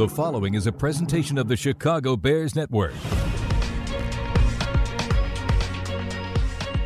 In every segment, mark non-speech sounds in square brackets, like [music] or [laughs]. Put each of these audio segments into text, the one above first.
The following is a presentation of the Chicago Bears Network.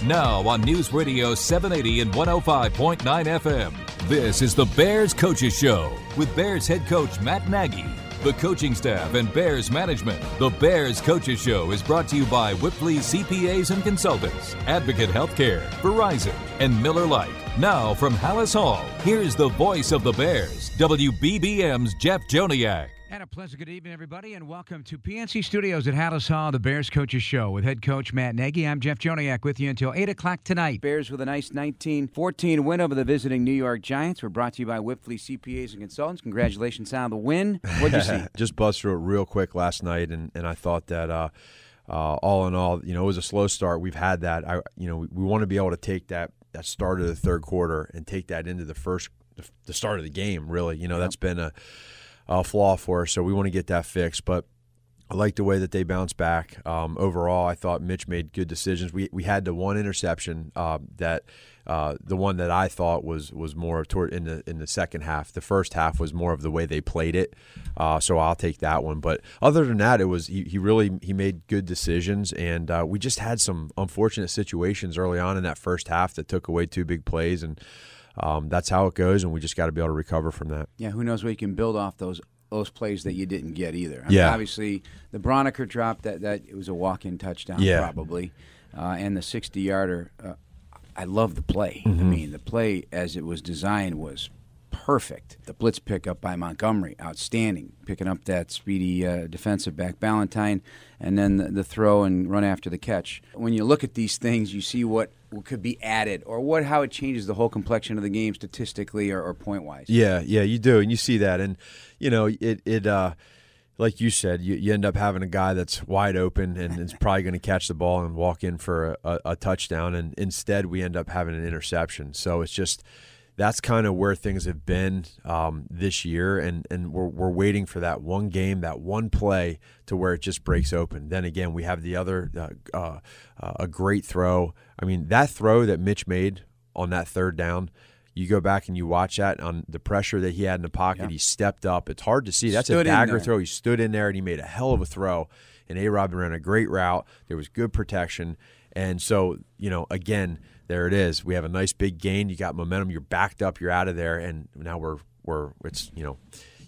Now on News Radio 780 and 105.9 FM, this is the Bears Coaches Show with Bears head coach Matt Nagy, the coaching staff, and Bears management. The Bears Coaches Show is brought to you by Wipfli CPAs and Consultants, Advocate Healthcare, Verizon, and Miller Lite. Now from Halas Hall, here's the voice of the Bears, WBBM's Jeff Joniak. And a pleasant good evening, everybody, and welcome to PNC Studios at Halas Hall, the Bears Coaches Show with head coach Matt Nagy. I'm Jeff Joniak with you until 8 o'clock tonight. Bears with a nice 19 14 win over the visiting New York Giants. We're brought to you by Wipfli CPAs and Consultants. Congratulations on the win. What'd you see? [laughs] Just buzzed through it real quick last night, and, and I thought that. Uh, uh, all in all, you know, it was a slow start. We've had that. I, you know, we, we want to be able to take that that start of the third quarter and take that into the first, the start of the game. Really, you know, that's been a uh, flaw for us. So we want to get that fixed. But I like the way that they bounced back. Um, overall, I thought Mitch made good decisions. We we had the one interception uh, that uh, the one that I thought was was more toward in the in the second half. The first half was more of the way they played it. Uh, so I'll take that one. But other than that, it was he, he really he made good decisions, and uh, we just had some unfortunate situations early on in that first half that took away two big plays and. Um, that's how it goes, and we just got to be able to recover from that. Yeah, who knows what you can build off those those plays that you didn't get either. I yeah, mean, obviously the Braunecker drop that that it was a walk in touchdown yeah. probably, uh, and the sixty yarder. Uh, I love the play. Mm-hmm. I mean, the play as it was designed was perfect. The blitz pickup by Montgomery, outstanding, picking up that speedy uh, defensive back Ballentine, and then the, the, throw and run after the catch. When you look at these things, you see what could be added or what how it changes the whole complexion of the game statistically or, or point wise. Yeah, yeah, you do, and you see that, and you know it it. Uh, like you said, you, you end up having a guy that's wide open and is [laughs] probably going to catch the ball and walk in for a, a, touchdown. And instead, we end up having an interception. So it's just that's kind of where things have been um, this year, and and we're we're waiting for that one game, that one play to where it just breaks open. Then again, we have the other uh, uh, a great throw. I mean, that throw that Mitch made on that third down. You go back and you watch that on the pressure that he had in the pocket. Yeah. He stepped up. It's hard to see. That's stood a dagger throw. He stood in there and he made a hell of a throw. And A. Rob ran a great route. There was good protection. And so, you know, again, there it is. We have a nice big gain. You got momentum. You're backed up. You're out of there, and now we're we're it's you know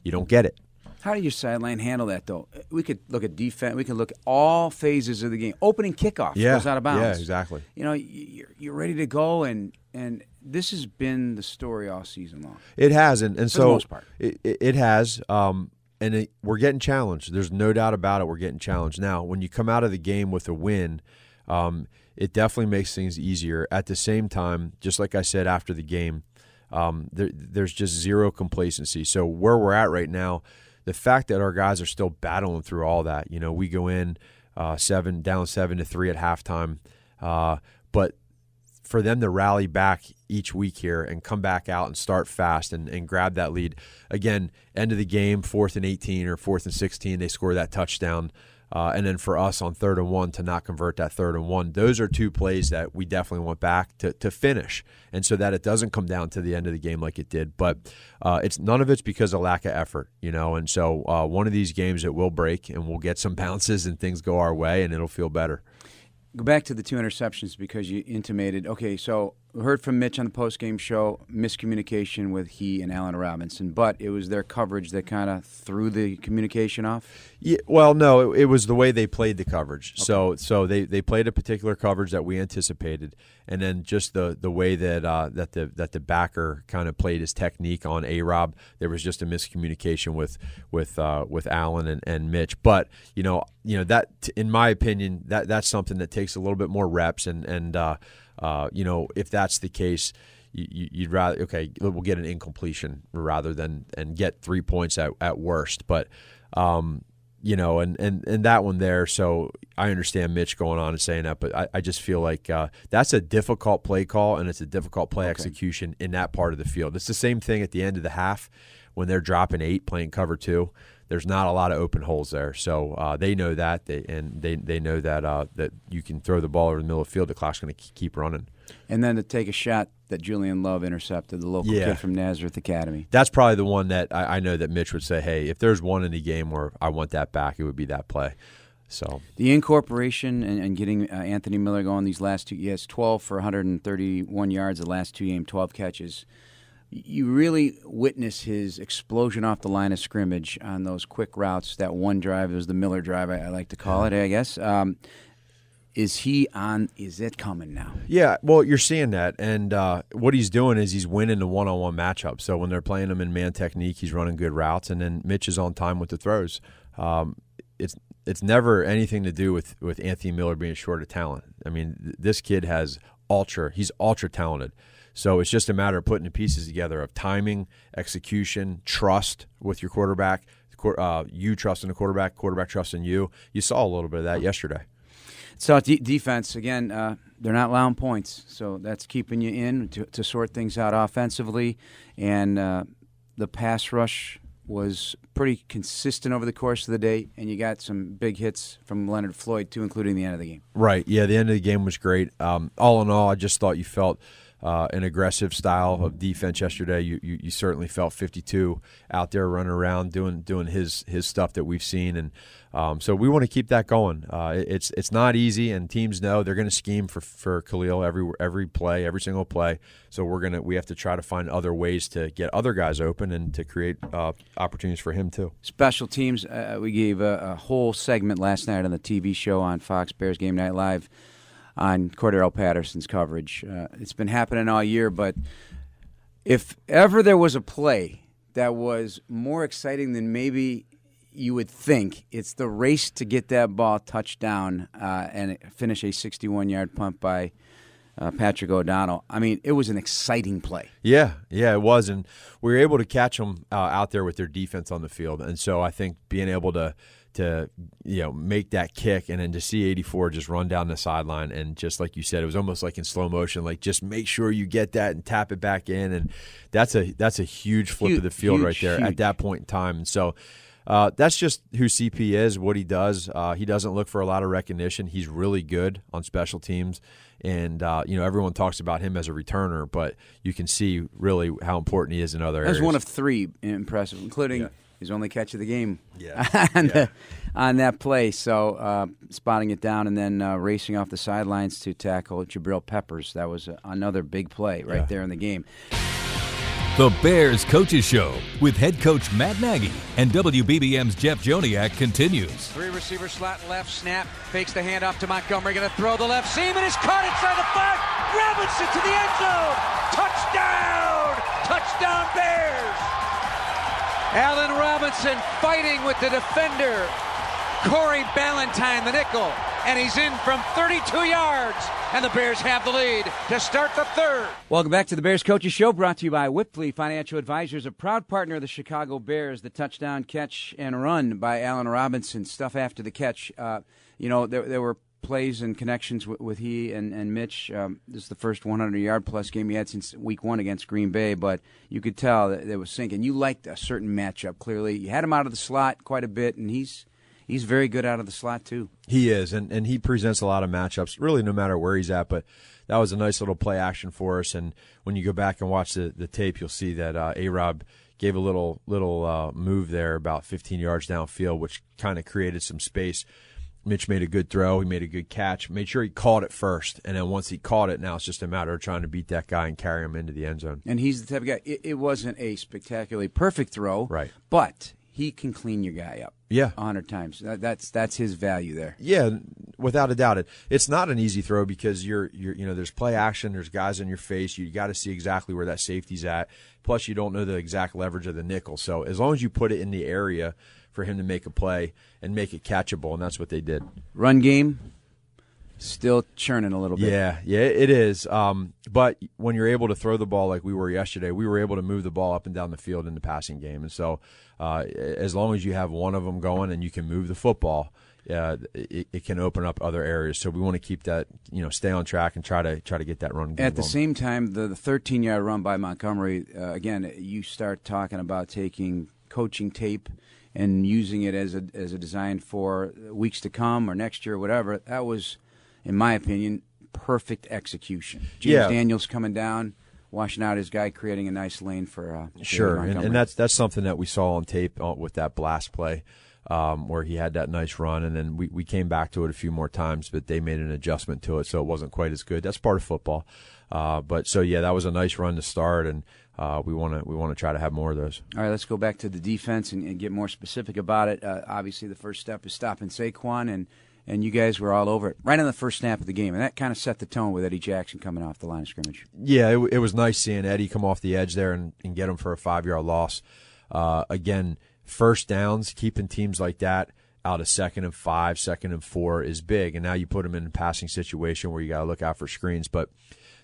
you don't get it. How do your sideline handle that though? We could look at defense. We could look at all phases of the game. Opening kickoff yeah, goes out of bounds. Yeah, exactly. You know, you're, you're ready to go, and and this has been the story all season long. It has, and, and For so it, it, it, has. Um, and it, we're getting challenged. There's no doubt about it. We're getting challenged now. When you come out of the game with a win. Um, it definitely makes things easier. At the same time, just like I said after the game, um, there, there's just zero complacency. So where we're at right now, the fact that our guys are still battling through all that, you know, we go in uh, seven down seven to three at halftime, uh, but for them to rally back each week here and come back out and start fast and, and grab that lead again, end of the game, fourth and 18 or fourth and 16, they score that touchdown. Uh, and then for us on third and one to not convert that third and one, those are two plays that we definitely want back to, to finish, and so that it doesn't come down to the end of the game like it did. But uh, it's none of it's because of lack of effort, you know. And so uh, one of these games it will break, and we'll get some [laughs] bounces, and things go our way, and it'll feel better. Go back to the two interceptions because you intimated. Okay, so heard from Mitch on the post game show miscommunication with he and Allen Robinson, but it was their coverage that kind of threw the communication off. Yeah, well, no, it, it, was the way they played the coverage. Okay. So, so they, they played a particular coverage that we anticipated, and then just the, the way that uh, that the that the backer kind of played his technique on A Rob, there was just a miscommunication with with uh, with Allen and, and Mitch. But you know, you know that in my opinion, that that's something that takes a little bit more reps and and. Uh, uh, you know, if that's the case, you, would rather okay, we'll get an incompletion rather than and get three points at, at worst. But um, you know, and, and and that one there. So I understand Mitch going on and saying that, but I, I just feel like uh, that's a difficult play call and it's a difficult play okay. execution in that part of the field. It's the same thing at the end of the half when they're dropping eight playing cover two there's not a lot of open holes there. So uh, they know that, they, and they, they know that uh, that you can throw the ball over the middle of the field. The clock's going to keep running. And then to take a shot that Julian Love intercepted, the local Yeah. kid from Nazareth Academy. That's probably the one that I, I know that Mitch would say, "Hey, if there's one in the game where I want that back, it would be that play." So The incorporation and, and getting uh, Anthony Miller going these last two, yes, 12 for 131 yards the last two games, 12 catches. You really witness his explosion off the line of scrimmage on those quick routes. That one drive it was the Miller drive, I, I like to call it, I guess. Um, is he on? Is it coming now? Yeah, well, you're seeing that, and uh, what he's doing is he's winning the one-on-one matchup. So when they're playing him in man technique, he's running good routes, and then Mitch is on time with the throws. Um, it's it's never anything to do with with Anthony Miller being short of talent. I mean, th- this kid has ultra. He's ultra talented. So it's just a matter of putting the pieces together of timing, execution, trust with your quarterback. Quar- Uh, you trusting the quarterback, quarterback trusting you. You saw a little bit of that yesterday. So de- defense again, uh, they're not allowing points, so that's keeping you in to, to sort things out offensively, and uh, the pass rush was pretty consistent over the course of the day, and you got some big hits from Leonard Floyd too, including the end of the game. Right. Yeah, the end of the game was great. Um, all in all, I just thought you felt uh, an aggressive style of defense yesterday. You, you you certainly felt 52 out there running around doing doing his his stuff that we've seen, and um, so we want to keep that going. Uh, it- it's it's not easy, and teams know they're going to scheme for for Khalil every every play, every single play. So we're gonna we have to try to find other ways to get other guys open and to create uh, opportunities for him too. Special teams, uh, we gave a, a whole segment last night on the TV show on Fox Bears Game Night Live on Cordarrelle Patterson's coverage. Uh, it's been happening all year, but if ever there was a play that was more exciting than maybe you would think, it's the race to get that ball touchdown uh, and finish a 61 yard punt by uh, Patrick O'Donnell. I mean, it was an exciting play. Yeah, yeah, it was, and we were able to catch them uh, out there with their defense on the field, and so I think being able to to you know make that kick and then to see 84 just run down the sideline and just like you said it was almost like in slow motion like just make sure you get that and tap it back in and that's a that's a huge flip Huge, of the field right there huge. at that point in time and so uh, that's just who CP is, what he does. Uh, he doesn't look for a lot of recognition. He's really good on special teams, and uh, you know everyone talks about him as a returner, but you can see really how important he is in other That was areas. one of three impressive, including his only catch of the game. Yeah. [laughs] on, the- on that play. So uh, spotting it down and then uh, racing off the sidelines to tackle Jabril Peppers. That was uh, another big play right Yeah. there in the game. The Bears Coaches Show with head coach Matt Nagy and WBBM's Jeff Joniak continues. Three receiver slot left, snap, fakes the handoff to Montgomery, gonna throw the left seam, and it's caught inside the five. Robinson to the end zone. Touchdown! Touchdown Bears! Allen Robinson fighting with the defender. Corey Ballentine, the nickel, and he's in from 32 yards, and the Bears have the lead to start the third. Welcome back to the Bears Coaches Show, brought to you by Wipfli Financial Advisors, a proud partner of the Chicago Bears. The touchdown catch and run by Allen Robinson, stuff after the catch. Uh, you know, there, there were plays and connections with, with he and, and Mitch. Um, this is the first 100 yard plus game he had since week one against Green Bay, but you could tell that it was sinking. You liked a certain matchup, clearly. You had him out of the slot quite a bit, and he's. He's very good out of the slot too. He is, and, and he presents a lot of matchups, really, no matter where he's at. But that was a nice little play action for us. And when you go back and watch the, the tape, you'll see that uh, A Rob gave a little little uh, move there about 15 yards downfield, which kind of created some space. Mitch made a good throw. He made a good catch. Made sure he caught it first, and then once he caught it, now it's just a matter of trying to beat that guy and carry him into the end zone. And he's the type of guy. It, it wasn't a spectacularly perfect throw, Right. But he can clean your guy up. Yeah. a hundred times. That, that's that's his value there. Yeah, without a doubt, it it's not an easy throw because you're you're you know there's play action, there's guys in your face, you got to see exactly where that safety's at. Plus, you don't know the exact leverage of the nickel. So as long as you put it in the area for him to make a play and make it catchable, and that's what they did. Run game, still churning a little bit. Yeah, yeah, it is. Um, but when you're able to throw the ball like we were yesterday, we were able to move the ball up and down the field in the passing game. And so, uh, as long as you have one of them going and you can move the football, uh, it, it can open up other areas. So we want to keep that, you know, stay on track and try to try to get that run. game At the going. same time, the, the 13 yard run by Montgomery, uh, again, you start talking about taking coaching tape and using it as a, as a design for weeks to come or next year or whatever. That was, in my opinion, perfect execution. James Yeah. Daniels coming down, washing out his guy, creating a nice lane for uh, Sure, and, and that's that's something that we saw on tape uh, with that blast play, um, where he had that nice run, and then we, we came back to it a few more times, but they made an adjustment to it, so it wasn't quite as good. That's part of football, uh, but so yeah, that was a nice run to start, and uh, we want to we want to try to have more of those. All right, let's go back to the defense and, and get more specific about it. Uh, obviously, the first step is stopping Saquon, and and you guys were all over it right on the first snap of the game, and that kind of set the tone with Eddie Jackson coming off the line of scrimmage. Yeah, it, it was nice seeing Eddie come off the edge there and, and get him for a five yard loss. Uh, again, first downs, keeping teams like that out of second and five, second and four is big. And now you put them in a passing situation where you got to look out for screens. But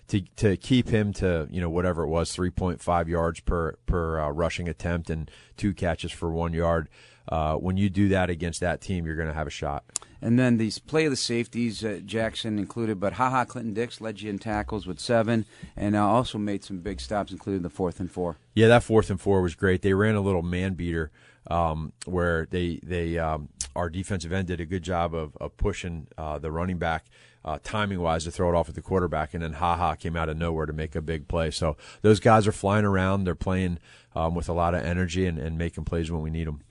to to keep him to you know whatever it was, three point five yards per per uh, rushing attempt and two catches for one yard. Uh, when you do that against that team, you're going to have a shot. And then these play of the safeties, uh, Jackson included, but Ha Ha, Clinton Dix led you in tackles with seven, and uh, also made some big stops, including the fourth and four. Yeah, that fourth and four was great. They ran a little man beater um, where they they um, our defensive end did a good job of, of pushing uh, the running back uh, timing wise to throw it off at the quarterback, and then Ha Ha came out of nowhere to make a big play. So those guys are flying around. They're playing um, with a lot of energy and, and making plays when we need them.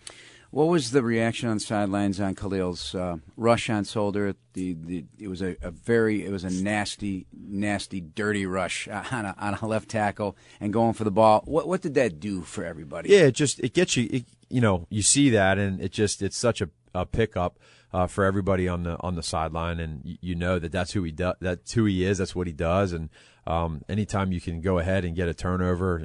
What was the reaction on sidelines on Khalil's uh, rush on Solder? The, the it was a, a very it was a nasty nasty dirty rush [laughs] on a, on a left tackle and going for the ball. What what did that do for everybody? Yeah, it just it gets you. It, you know, you see that, and it just it's such a, a pickup uh, for everybody on the on the sideline, and you, know that that's who he does. That's who he is. That's what he does. And um, anytime you can go ahead and get a turnover,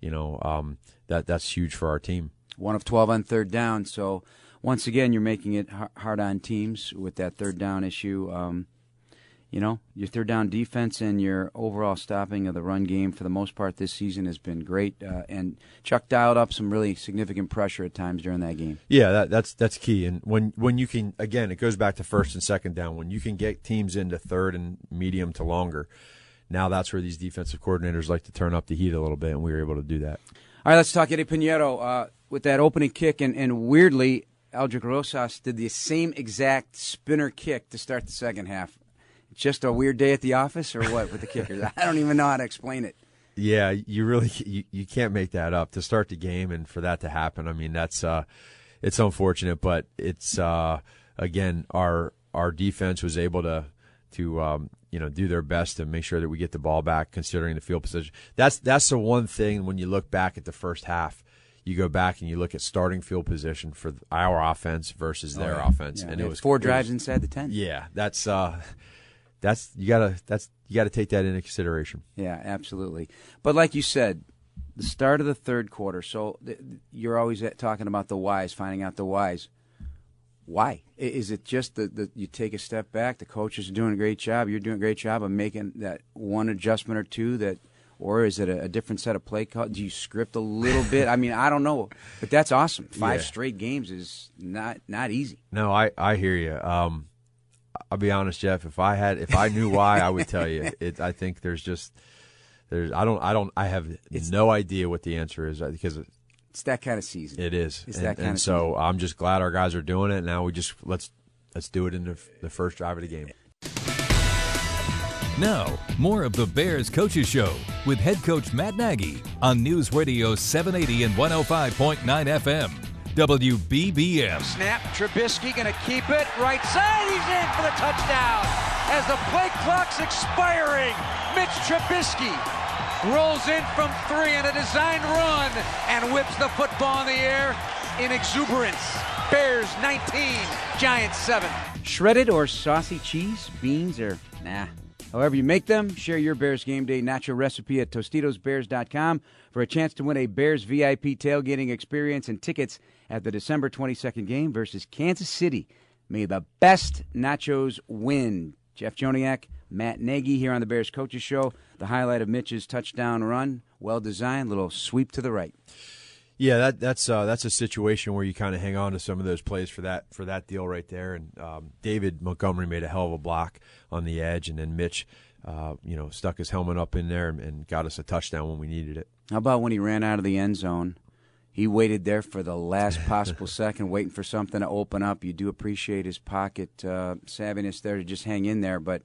you know um, that that's huge for our team. One of twelve on third down. So once again, you're making it hard on teams with that third down issue. Um, you know, your third down defense and your overall stopping of the run game for the most part this season has been great. Uh, and Chuck dialed up some really significant pressure at times during that game. Yeah, that, that's that's key. And when when you can again, it goes back to first and second down. When you can get teams into third and medium to longer, now that's where these defensive coordinators like to turn up the heat a little bit, and we were able to do that. All right, let's talk Eddie Pineiro uh, with that opening kick, and, and weirdly, Aldrick Rosas did the same exact spinner kick to start the second half. Just a weird day at the office, or what with the kickers? [laughs] I don't even know how to explain it. Yeah, you really you, you can't make that up to start the game and for that to happen. I mean, that's uh, it's unfortunate, but it's uh, again our our defense was able to to um, you know do their best to make sure that we get the ball back, considering the field position. That's that's the one thing when you look back at the first half. You go back and you look at starting field position for our offense versus their offense, Yeah, and they it was four it was- drives inside the ten. Yeah, that's uh, that's you gotta that's you gotta take that into consideration. Yeah, absolutely. But like you said, the start of the third quarter. So th- you're always at- talking about the whys, finding out the whys. Why is it just that you take a step back? The coaches are doing a great job. You're doing a great job of making that one adjustment or two that. Or is it a, a different set of play call? Do you script a little bit? I mean, I don't know, but that's awesome. Five Yeah. straight games is not not easy. No, I I hear you. Um, I'll be honest, Jeff. If I had, if I knew why, I would tell you. It. I think there's just there's. I don't. I don't. I have no idea what the answer is uh, because it, It's that kind of season. it is. It's and, that kind and of so I'm just glad our guys are doing it. Now we just let's let's do it in the, the first drive of the game. Now, more of the Bears Coaches Show with head coach Matt Nagy on News Radio 780 and 105.9 FM. WBBM. Snap, Trubisky going to keep it. Right side, he's in for the touchdown. As the play clock's expiring, Mitch Trubisky rolls in from three in a designed run and whips the football in the air in exuberance. Bears 19, Giants 7. Shredded or saucy cheese, beans, or nah. However you make them, share your Bears game day nacho recipe at tostitosbears.com for a chance to win a Bears VIP tailgating experience and tickets at the December 22nd game versus Kansas City. May the best nachos win. Jeff Joniak, Matt Nagy here on the Bears Coaches Show. The highlight of Mitch's touchdown run, well designed, little sweep to the right. Yeah, that that's uh, that's a situation where you kind of hang on to some of those plays for that for that deal right there. And um, David Montgomery made a hell of a block on the edge, and then Mitch, uh, you know, stuck his helmet up in there and, and got us a touchdown when we needed it. How about when he ran out of the end zone? He waited there for the last [laughs] possible second, waiting for something to open up. You do appreciate his pocket uh, savviness there to just hang in there. But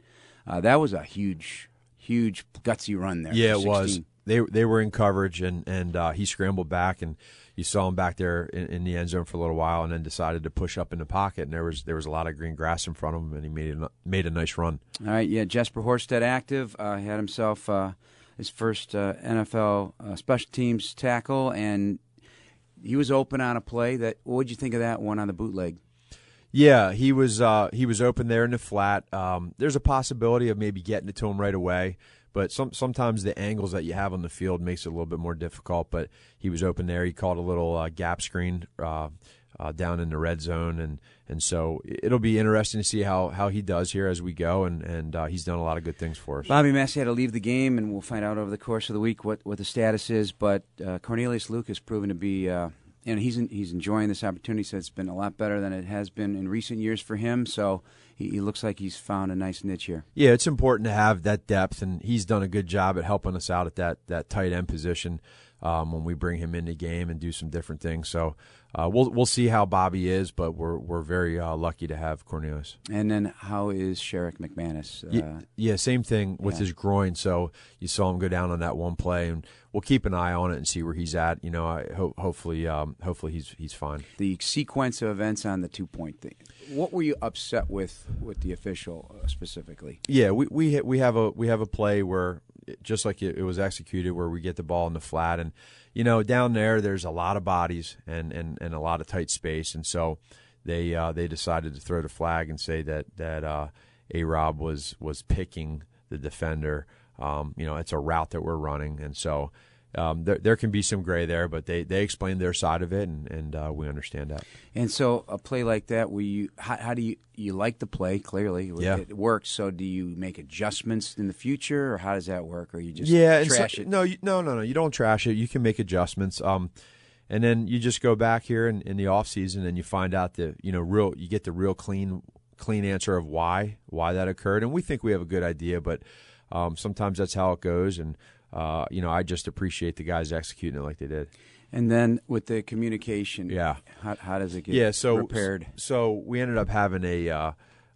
Uh, that was a huge, huge gutsy run there. Yeah, it was. 16. They they were in coverage and and uh, he scrambled back and you saw him back there in, in, the end zone for a little while and then decided to push up in the pocket and there was there was a lot of green grass in front of him and he made a, made a nice run. All right, yeah, Jesper Horsted active. Uh, had himself uh, his first uh, NFL uh, special teams tackle, and he was open on a play. That what would you think of that one on the bootleg? Yeah, he was uh, he was open there in the flat. Um, there's a possibility of maybe getting it to him right away, but some sometimes the angles that you have on the field makes it a little bit more difficult. But he was open there. He caught a little uh, gap screen uh, uh, down in the red zone, and and so it'll be interesting to see how, how he does here as we go. And and uh, he's done a lot of good things for us. Bobby Massey had to leave the game, and we'll find out over the course of the week what, what the status is. But uh, Cornelius Lucas has proven to be. Uh, and he's in, he's enjoying this opportunity. So it's been a lot better than it has been in recent years for him. So he, he looks like he's found a nice niche here. Yeah, it's important to have that depth, and he's done a good job at helping us out at that that tight end position um, when we bring him into game and do some different things. So uh, we'll we'll see how Bobby is, but we're we're very uh, lucky to have Cornelius. And then how is Sherrick McManis? Uh, yeah, yeah, same thing with yeah. his groin. So you saw him go down on that one play, and we'll keep an eye on it and see where he's at. You know, I hope hopefully um, hopefully he's he's fine. The sequence of events on the two point thing. What were you upset with with the official uh, specifically? Yeah, we we we have a we have a play where just like it, it was executed, where we get the ball in the flat. And you know, down there, there's a lot of bodies and, and, and a lot of tight space, and so they uh, they decided to throw the flag and say that that uh, A Rob was was picking the defender. Um, you know, it's a route that we're running, and so um, there, there can be some gray there, but they, they explained their side of it, and, and uh, we understand that. And so, a play like that, where you how, how, do you you like the play? Clearly, yeah. it works. So, do you make adjustments in the future, or how does that work? Or you just yeah, trash so, it? No, you, no, no, no. You don't trash it. You can make adjustments. Um, and then you just go back here in, in the off season, and you find out the you know real you get the real clean clean answer of why why that occurred, and we think we have a good idea, but um, sometimes that's how it goes, and uh, you know, I just appreciate the guys executing it like they did. And then with the communication, yeah, how, how does it get yeah, so, repaired? So we ended up having a uh,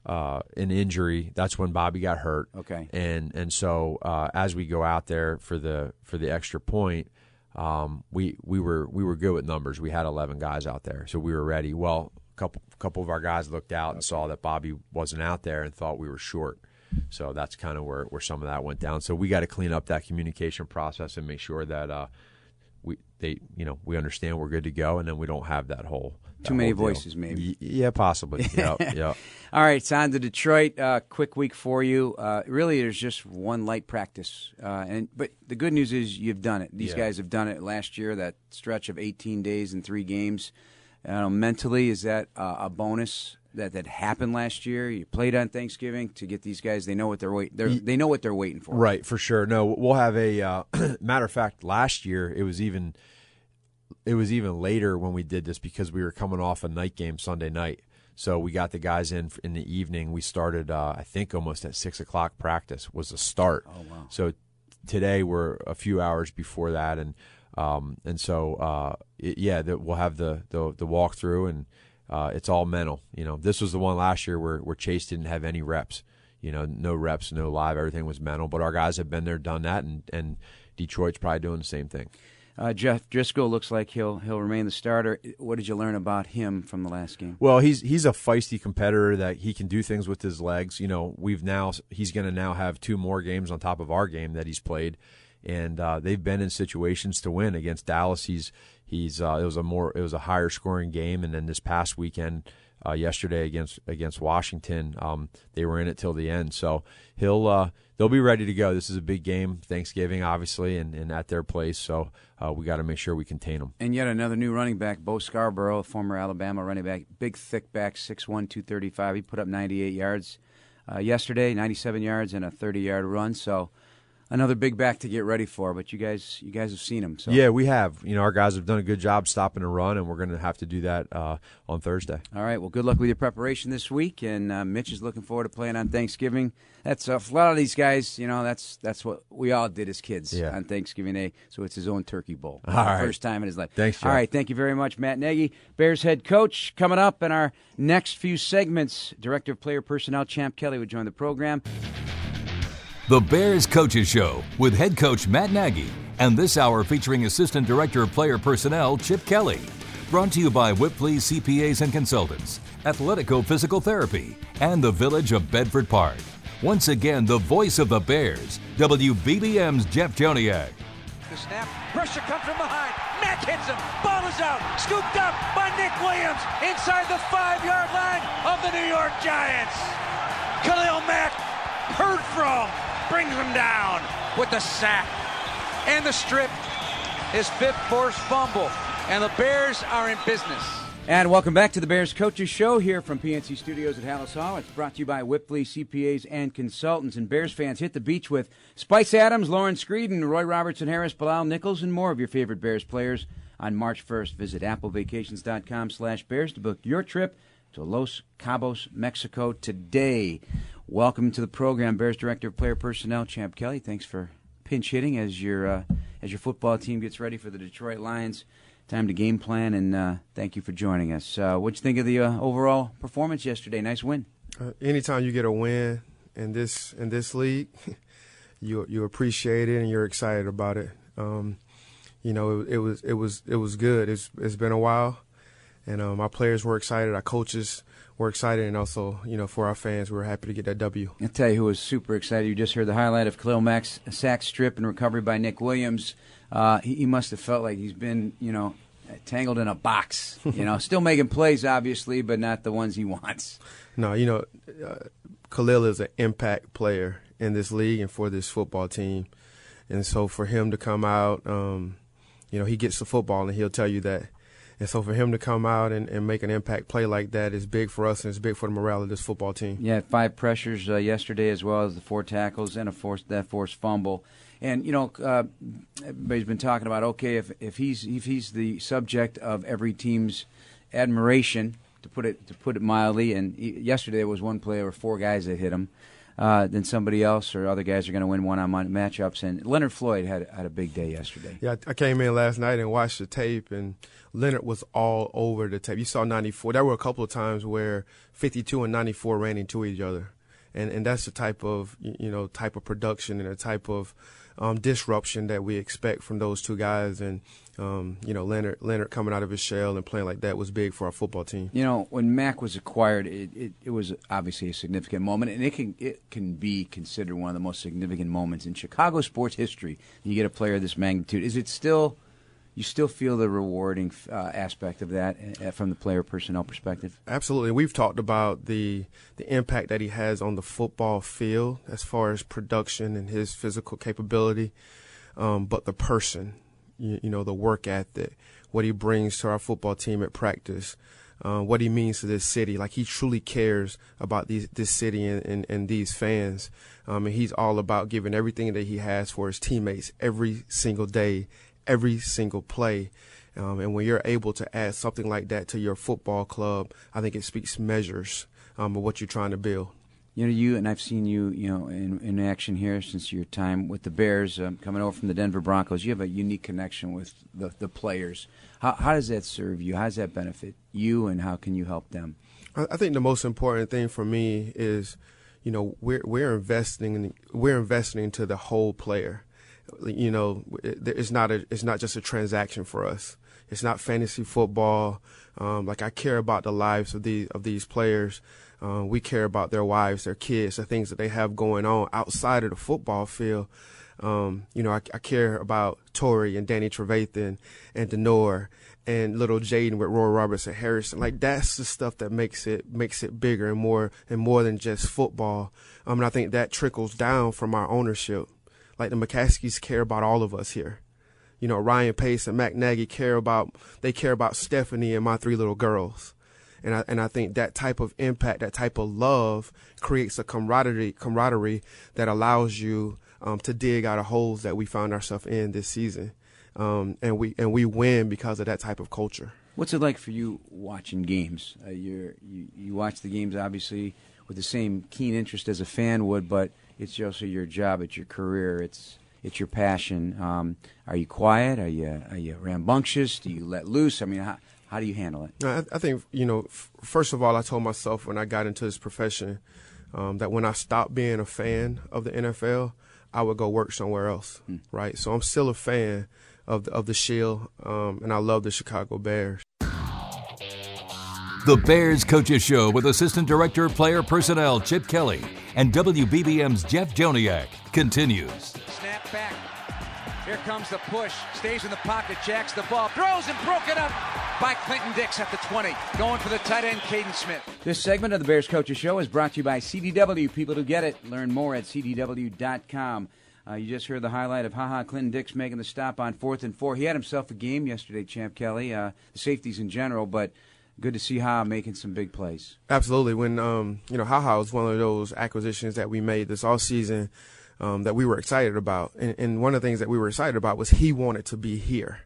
uh, an injury. That's when Bobby got hurt. Okay, and and so uh, as we go out there for the for the extra point, um, we we were we were good with numbers. We had eleven guys out there, so we were ready. Well, a couple couple of our guys looked out and saw that Bobby wasn't out there and thought we were short. So that's kind of where, where some of that went down. So we got to clean up that communication process and make sure that uh, we they you know we understand we're good to go, and then we don't have that whole that too many whole voices, maybe. Y- yeah, possibly. [laughs] yeah, yeah. All right, it's on to Detroit. Uh, quick week for you. Uh, really, there's just one light practice, uh, and but the good news is you've done it. These Yeah. guys have done it last year. That stretch of 18 days and three games. Uh, mentally, is that uh, a bonus? That, that happened last year. You played on Thanksgiving to get these guys. They know what they're wait. They're, they know what they're waiting for. Right, for sure. No, we'll have a uh, [clears throat] matter of fact. Last year, it was even it was even later when we did this because we were coming off a night game Sunday night. So we got the guys in in the evening. We started, uh, I think, almost at six o'clock. Practice was the start. Oh wow! So today we're a few hours before that, and um, and so uh, it, yeah, the, we'll have the the, the walkthrough, and uh, it's all mental. You know, this was the one last year where where Chase didn't have any reps. You know, no reps, no live. Everything was mental. But our guys have been there, done that, and and Detroit's probably doing the same thing. Uh, Jeff Driskel looks like he'll he'll remain the starter. What did you learn about him from the last game? Well, he's he's a feisty competitor that he can do things with his legs. You know, we've now he's going to now have two more games on top of our game that he's played, and uh, they've been in situations to win against Dallas. He's he's uh, it was a more it was a higher scoring game, and then this past weekend. Uh, yesterday against against Washington, um, they were in it till the end. So he'll uh, they'll be ready to go. This is a big game, Thanksgiving, obviously, and, and at their place. So uh, we got to make sure we contain them. And yet another new running back, Bo Scarborough, former Alabama running back, big, thick back, 6'1", 235. He put up 98 yards uh, yesterday, 97 yards and a 30-yard run. So another big back to get ready for. But you guys, you guys have seen him. So Yeah, we have. You know, our guys have done a good job stopping a run, and we're going to have to do that uh, on Thursday. All right. Well, good luck with your preparation this week. And uh, Mitch is looking forward to playing on Thanksgiving. That's uh, a lot of these guys. You know, that's that's what we all did as kids Yeah. on Thanksgiving Day. So it's his own turkey bowl. All right. First time in his life. Thanks, Jeff. All right. Thank you very much, Matt Nagy, Bears head coach. Coming up in our next few segments, Director of Player Personnel Champ Kelly would join the program. The Bears Coaches Show with head coach Matt Nagy, and this hour featuring Assistant Director of Player Personnel Champ Kelly. Brought to you by Wipfli CPAs and Consultants, Athletico Physical Therapy, and the Village of Bedford Park. Once again, the voice of the Bears, WBBM's Jeff Joniak. The snap, pressure comes from behind. Mack hits him. Ball is out. Scooped up by Nick Williams inside the five-yard line of the New York Giants. Khalil Mack, heard from, brings him down with the sack and the strip. His fifth forced fumble, and the Bears are in business. And welcome back to the Bears Coaches Show here from PNC Studios at Halas Hall. It's brought to you by Wipfli CPAs and Consultants. And Bears fans hit the beach with Spice Adams, Lauren Screeden, Roy Robertson Harris, Bilal Nichols, and more of your favorite Bears players on March 1st. Visit applevacations.com slash bears to book your trip to Los Cabos, Mexico today. Welcome to the program, Bears Director of Player Personnel, Champ Kelly. Thanks for pinch hitting as your uh, as your football team gets ready for the Detroit Lions. Time to game plan, and uh, thank you for joining us. Uh, what'd you think of the uh, overall performance yesterday? Nice win. Uh, anytime you get a win in this in this league, [laughs] you you appreciate it and you're excited about it. Um, you know, it, it, was it was it was good. It's it's been a while, and um, our players were excited. Our coaches were excited, and also you know for our fans, we're happy to get that W. I'll tell you who was super excited. You just heard the highlight of Khalil Mack's sack strip and recovery by Nick Williams. Uh, he, he must have felt like he's been you know tangled in a box. You know, [laughs] still making plays obviously, but not the ones he wants. No, you know, uh, Khalil is an impact player in this league and for this football team, and so for him to come out. Um, you know, he gets the football and he'll tell you that. And so for him to come out and, and make an impact play like that is big for us and it's big for the morale of this football team. Yeah, five pressures uh, yesterday as well as the four tackles and a forced that forced fumble. And you know, uh, everybody's been talking about okay, if if he's if he's the subject of every team's admiration, to put it to put it mildly, and yesterday there was one play or four guys that hit him uh, somebody else or other guys are going to win one-on-one matchups. And Leonard Floyd had had a big day yesterday. Yeah, I came in last night and watched the tape, and Leonard was all over the tape. You saw 94. There were a couple of times where 52 and 94 ran into each other, and and that's the type of you know type of production and a type of um, disruption that we expect from those two guys. And um, you know, Leonard Leonard coming out of his shell and playing like that was big for our football team. You know, when Mack was acquired, it, it, it, was obviously a significant moment, and it can it can be considered one of the most significant moments in Chicago sports history. You get a player of this magnitude. Is it still? You still feel the rewarding uh, aspect of that uh, from the player personnel perspective. Absolutely, we've talked about the the impact that he has on the football field as far as production and his physical capability, um, but the person you, you, know, the work ethic, what he brings to our football team at practice, uh, what he means to this city. Like he truly cares about these, this city and, and, and these fans. Um, and he's all about giving everything that he has for his teammates every single day, every single play. Um, and when you're able to add something like that to your football club, I think it speaks measures um, of what you're trying to build you know you and I've seen you you know in, in action here since your time with the Bears um, coming over from the Denver Broncos. You have a unique connection with the, the players. How, how does that serve you? How does that benefit you, and how can you help them? I think the most important thing for me is, you know, we're we're investing in, we're investing into the whole player. You know, it's not a it's not just a transaction for us. It's not fantasy football. Um, like I care about the lives of these of these players. Uh, we care about their wives, their kids, the things that they have going on outside of the football field. Um, you know, I, I, care about Torrey and Danny Trevathan and Denor and little Jaden with Roy Robertson Harrison. Like that's the stuff that makes it makes it bigger and more and more than just football. Um, and I think that trickles down from our ownership. Like the McCaskies care about all of us here. You know, Ryan Pace and Matt Nagy care about they care about Stephanie and my three little girls and I, and I think that type of impact, that type of love, creates a camaraderie camaraderie that allows you um, to dig out of holes that we found ourselves in this season, um, and we and we win because of that type of culture. What's it like for you watching games? Uh, you you watch the games obviously with the same keen interest as a fan would, but it's also your job, it's your career, it's it's your passion. Um, are you quiet? Are you are you rambunctious? Do you let loose? I mean, how, how do you handle it? I, I think you know. F- first of all, I told myself when I got into this profession, um, that when I stopped being a fan of the NFL, I would go work somewhere else, mm. right? So I'm still a fan of the, of the Shield, um, and I love the Chicago Bears. The Bears Coaches Show with Assistant Director of Player Personnel Champ Kelly and WBBM's Jeff Joniak continues. Snap back. Here comes the push. Stays in the pocket, jacks the ball, throws and broken up by Clinton Dix at the 20. Going for the tight end, Kaden Smith. This segment of the Bears Coaches Show is brought to you by CDW. People who get it. Learn more at CDW.com. Uh, you just heard the highlight of Ha Ha Clinton Dix making the stop on fourth and four. He had himself a game yesterday, Champ Kelly. Uh, the safeties in general, but good to see Ha making some big plays. Absolutely. When um, you know, Ha Ha was one of those acquisitions that we made this all season um, that we were excited about, and, and, one of the things that we were excited about was he wanted to be here,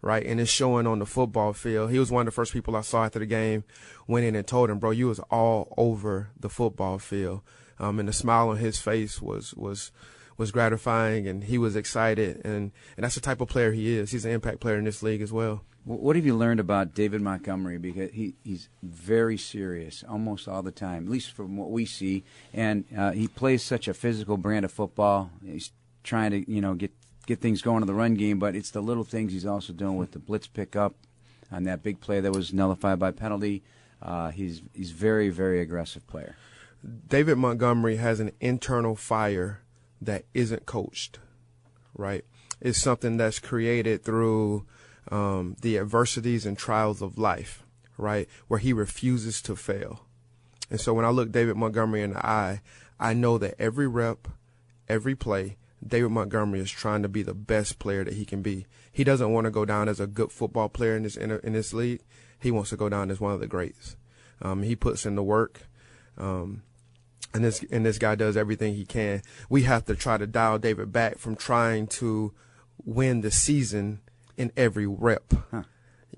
right? And it's showing on the football field. He was one of the first people I saw after the game, went in and told him, "Bro, you was all over the football field," um, and the smile on his face was was was gratifying, and he was excited, and and that's the type of player he is. He's an impact player in this league as well. What have you learned about David Montgomery? Because he, he's very serious almost all the time, at least from what we see. And uh, he plays such a physical brand of football. He's trying to, you know, get get things going in the run game, but it's the little things he's also doing with the blitz pickup on that big play that was nullified by penalty. Uh, he's he's very very aggressive player. David Montgomery has an internal fire that isn't coached, right? It's something that's created through um, the adversities and trials of life, right? Where he refuses to fail. And so when I look David Montgomery in the eye, I know that every rep, every play, David Montgomery is trying to be the best player that he can be. He doesn't want to go down as a good football player in this in, in this league. He wants to go down as one of the greats. Um, he puts in the work, um, and this and this guy does everything he can. We have to try to dial David back from trying to win the season in every rep. Huh.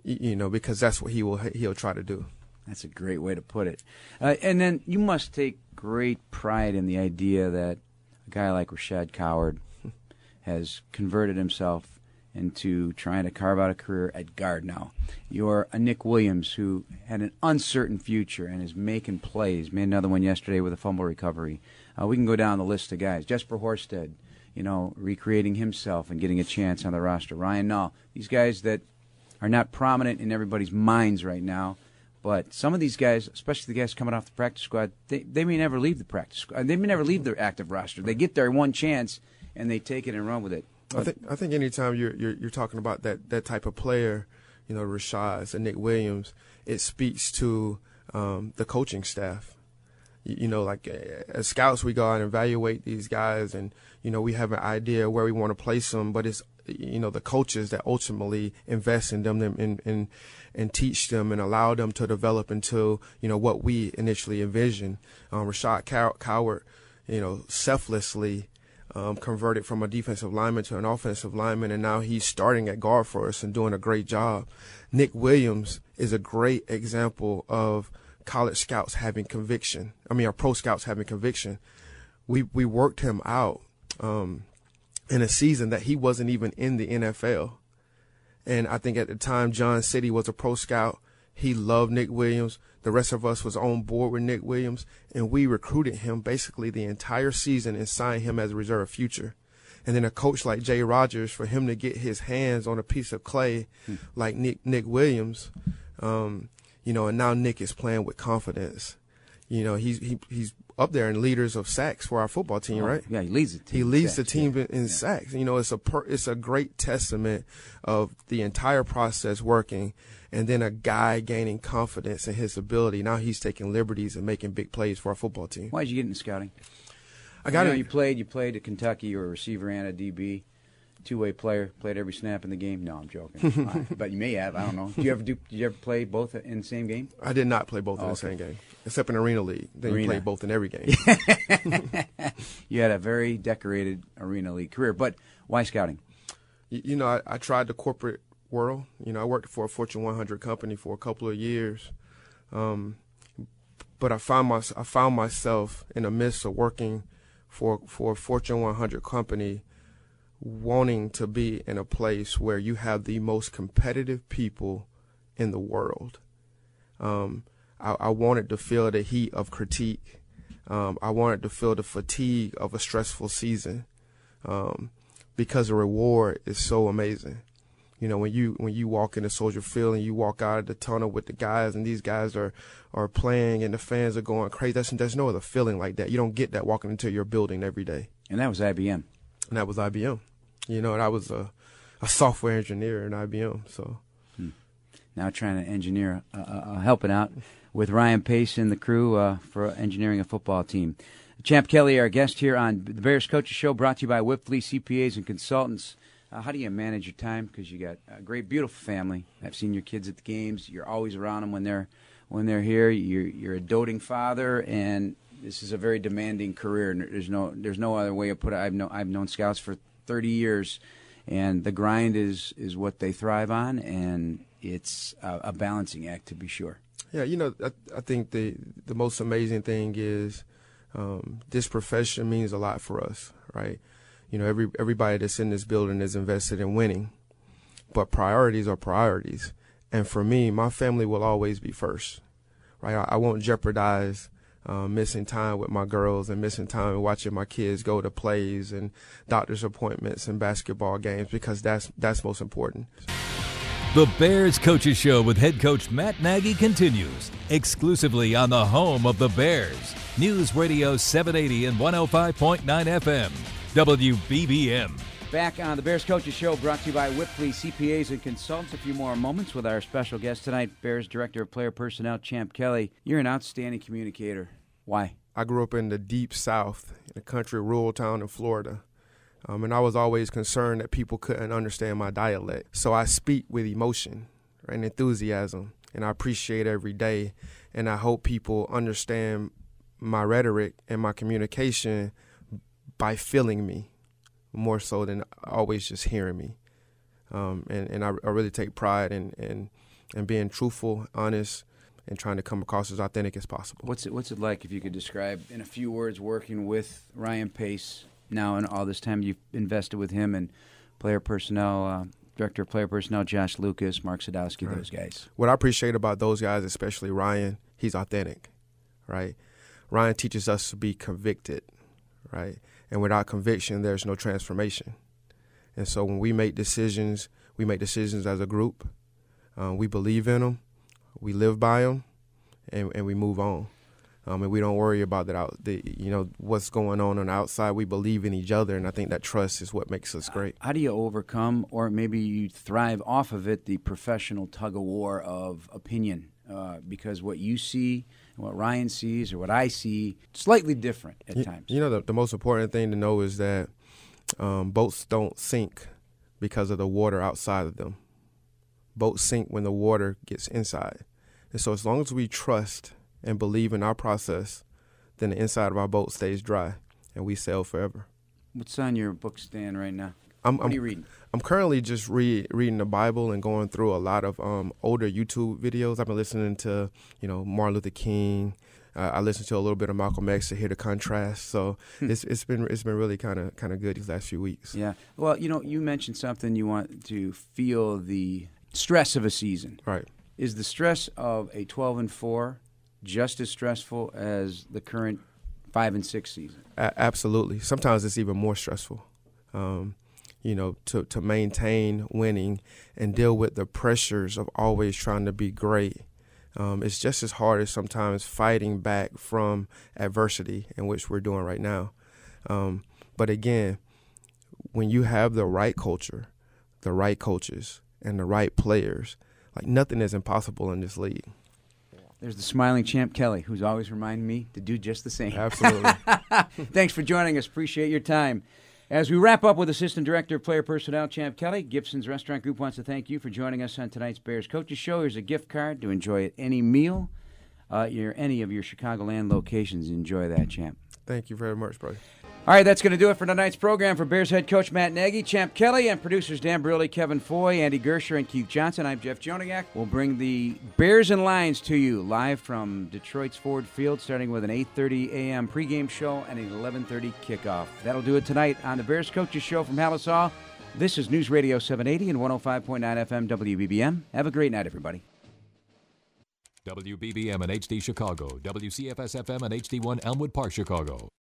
You know, because that's what he will he'll try to do. That's a great way to put it. Uh, and then you must take great pride in the idea that a guy like Rashad Coward [laughs] has converted himself into trying to carve out a career at guard now. You're a Nick Williams who had an uncertain future and is making plays. Made another one yesterday with a fumble recovery. Uh, we can go down the list of guys. Jesper Horsted, you know, recreating himself and getting a chance on the roster. Ryan Nall, these guys that are not prominent in everybody's minds right now, but some of these guys, especially the guys coming off the practice squad, they, they may never leave the practice squad. They may never leave their active roster. They get their one chance and they take it and run with it. I think I think anytime you're, you're you're talking about that that type of player, you know, Rashad and Nick Williams, it speaks to um, the coaching staff you know, like as scouts, we go out and evaluate these guys, and you know, we have an idea where we want to place them, but it's you know the coaches that ultimately invest in them and and and teach them and allow them to develop into you know what we initially envisioned. Um, Rashad Cow- Coward, you know, selflessly um, converted from a defensive lineman to an offensive lineman, and now he's starting at guard for us and doing a great job. Nick Williams is a great example of college scouts having conviction. I mean, our pro scouts having conviction. We we worked him out um, in a season that he wasn't even in the NFL, and I think at the time John City was a pro scout. He loved Nick Williams. The rest of us was on board with Nick Williams, and we recruited him basically the entire season and signed him as a reserve future. And then a coach like Jay Rodgers, for him to get his hands on a piece of clay hmm. like Nick Nick Williams, um, you know, and now Nick is playing with confidence. You know, he's he, he's up there in leaders of sacks for our football team, oh, right? Yeah, he leads the team. He leads sacks, the team yeah. in, yeah. sacks. You know, it's a per, it's a great testament of the entire process working, and then a guy gaining confidence in his ability. Now he's taking liberties and making big plays for our football team. Why did you get into scouting? I got you it. You played. You played at Kentucky. You were a receiver and a DB two-way player, played every snap in the game. No, I'm joking. [laughs] but you may have. I don't know. Did you ever do? Did you ever play both in the same game? I did not play both oh, in the okay. same game, except in arena league. Then arena. you play both in every game. [laughs] you had a very decorated arena league career, but why scouting? You, you know, I, I, tried the corporate world. You know, I worked for a Fortune 100 company for a couple of years. Um, but I found my I found myself in the midst of working for for a Fortune 100 company wanting to be in a place where you have the most competitive people in the world. Um, I, I, wanted to feel the heat of critique. Um, I wanted to feel the fatigue of a stressful season um, because the reward is so amazing. You know, when you when you walk into Soldier Field and you walk out of the tunnel with the guys, and these guys are are playing, and the fans are going crazy. That's, there's no other feeling like that. You don't get that walking into your building every day. And that was IBM. And that was IBM. You know, and I was a, a software engineer in IBM. So hmm. now trying to engineer, uh, uh, uh, helping out with Ryan Pace and the crew uh, for engineering a football team. Champ Kelly, our guest here on the Bears Coaches Show, brought to you by Wipfli CPAs and Consultants. Uh, how do you manage your time? Because you got a great, beautiful family. I've seen your kids at the games. You're always around them when they're when they're here. You're you're a doting father, and this is a very demanding career. There's no there's no other way to put it. I've known I've known scouts for 30 years, and the grind is is what they thrive on, and it's a, a balancing act to be sure. Yeah, you know, I, I think the the most amazing thing is um, this profession means a lot for us, right? You know, every everybody that's in this building is invested in winning, but priorities are priorities. And for me, my family will always be first, right? I, I won't jeopardize uh, missing time with my girls and missing time watching my kids go to plays and doctor's appointments and basketball games because that's that's most important. The Bears Coaches Show with head coach Matt Nagy continues exclusively on the home of the Bears. News Radio 780 and 105.9 FM. WBBM. Back on the Bears Coaches Show, brought to you by Wipfli CPAs and Consultants. A few more moments with our special guest tonight, Bears Director of Player Personnel, Champ Kelly. You're an outstanding communicator. Why? I grew up in the deep South, in a country rural town in Florida. Um, and I was always concerned that people couldn't understand my dialect. So I speak with emotion and enthusiasm, and I appreciate every day. And I hope people understand my rhetoric and my communication by feeling me more so than always just hearing me. Um, and and I, I, really take pride in, in in being truthful, honest, and trying to come across as authentic as possible. What's it What's it like if you could describe in a few words working with Ryan Pace now and all this time you've invested with him and player personnel, uh, director of player personnel Josh Lucas, Mark Sadowski, right. those guys. What I appreciate about those guys, especially Ryan, he's authentic, right? Ryan teaches us to be convicted, right? And without conviction, there's no transformation. And so when we make decisions, we make decisions as a group. Um, we believe in them, we live by them, and, and we move on. Um, and we don't worry about that out the you know what's going on on the outside. We believe in each other, and I think that trust is what makes us great. How do you overcome, or maybe you thrive off of it, the professional tug of war of opinion? Uh, because what you see what Ryan sees or what I see slightly different at you, times. You know, the, the most important thing to know is that um, boats don't sink because of the water outside of them. Boats sink when the water gets inside. And so, as long as we trust and believe in our process, then the inside of our boat stays dry and we sail forever. What's on your book stand right now? I'm, what I'm, are you reading? I'm currently just read, reading the Bible and going through a lot of um, older YouTube videos. I've been listening to, you know, Martin Luther King. Uh, I listened to a little bit of Malcolm X to hear the contrast. So hmm. it's it's been it's been really kind of kind of good these last few weeks. Yeah. Well, you know, you mentioned something you want to feel the stress of a season. Right. Is the stress of a 12 and 4 just as stressful as the current 5 and 6 season? A- absolutely. Sometimes it's even more stressful. Um, you know, to, to maintain winning and deal with the pressures of always trying to be great. Um, it's just as hard as sometimes fighting back from adversity, in which we're doing right now. Um, but again, when you have the right culture, the right coaches, and the right players, like nothing is impossible in this league. There's the smiling champ Kelly, who's always reminding me to do just the same. Absolutely. [laughs] Thanks for joining us. Appreciate your time. As we wrap up with Assistant Director of Player Personnel, Champ Kelly, Gibson's Restaurant Group wants to thank you for joining us on tonight's Bears Coaches Show. Here's a gift card to enjoy at any meal, uh, your, any of your Chicagoland locations. Enjoy that, Champ. Thank you very much, brother. All right, that's going to do it for tonight's program. For Bears head coach Matt Nagy, Champ Kelly, and producers Dan Briley, Kevin Foy, Andy Gersher, and Keith Johnson, I'm Jeff Joniak. We'll bring the Bears and Lions to you live from Detroit's Ford Field, starting with an 8.30 a.m. pregame show and an 11.30 kickoff. That'll do it tonight on the Bears Coaches Show from Hall. This is News Radio 780 and 105.9 FM WBBM. Have a great night, everybody. WBBM and HD Chicago, WCFS FM and HD1 Elmwood Park, Chicago.